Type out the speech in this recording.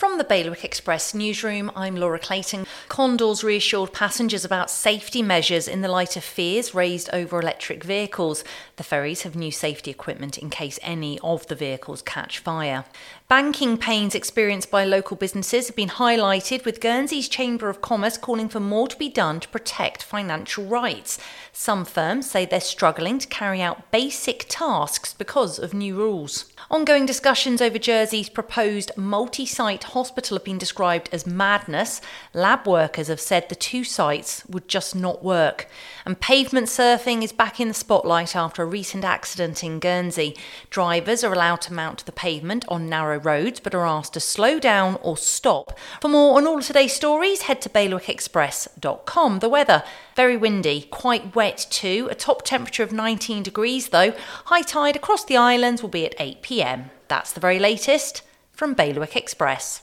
From the Bailiwick Express newsroom, I'm Laura Clayton. Condor's reassured passengers about safety measures in the light of fears raised over electric vehicles. The ferries have new safety equipment in case any of the vehicles catch fire. Banking pains experienced by local businesses have been highlighted, with Guernsey's Chamber of Commerce calling for more to be done to protect financial rights. Some firms say they're struggling to carry out basic tasks because of new rules. Ongoing discussions over Jersey's proposed multi site hospital have been described as madness. Lab workers have said the two sites would just not work. And pavement surfing is back in the spotlight after a recent accident in Guernsey. Drivers are allowed to mount the pavement on narrow roads but are asked to slow down or stop. For more on all of today's stories, head to bailiwickexpress.com. The weather, very windy, quite wet too. A top temperature of 19 degrees though. High tide across the islands will be at 8 pm. That's the very latest from Bailiwick Express.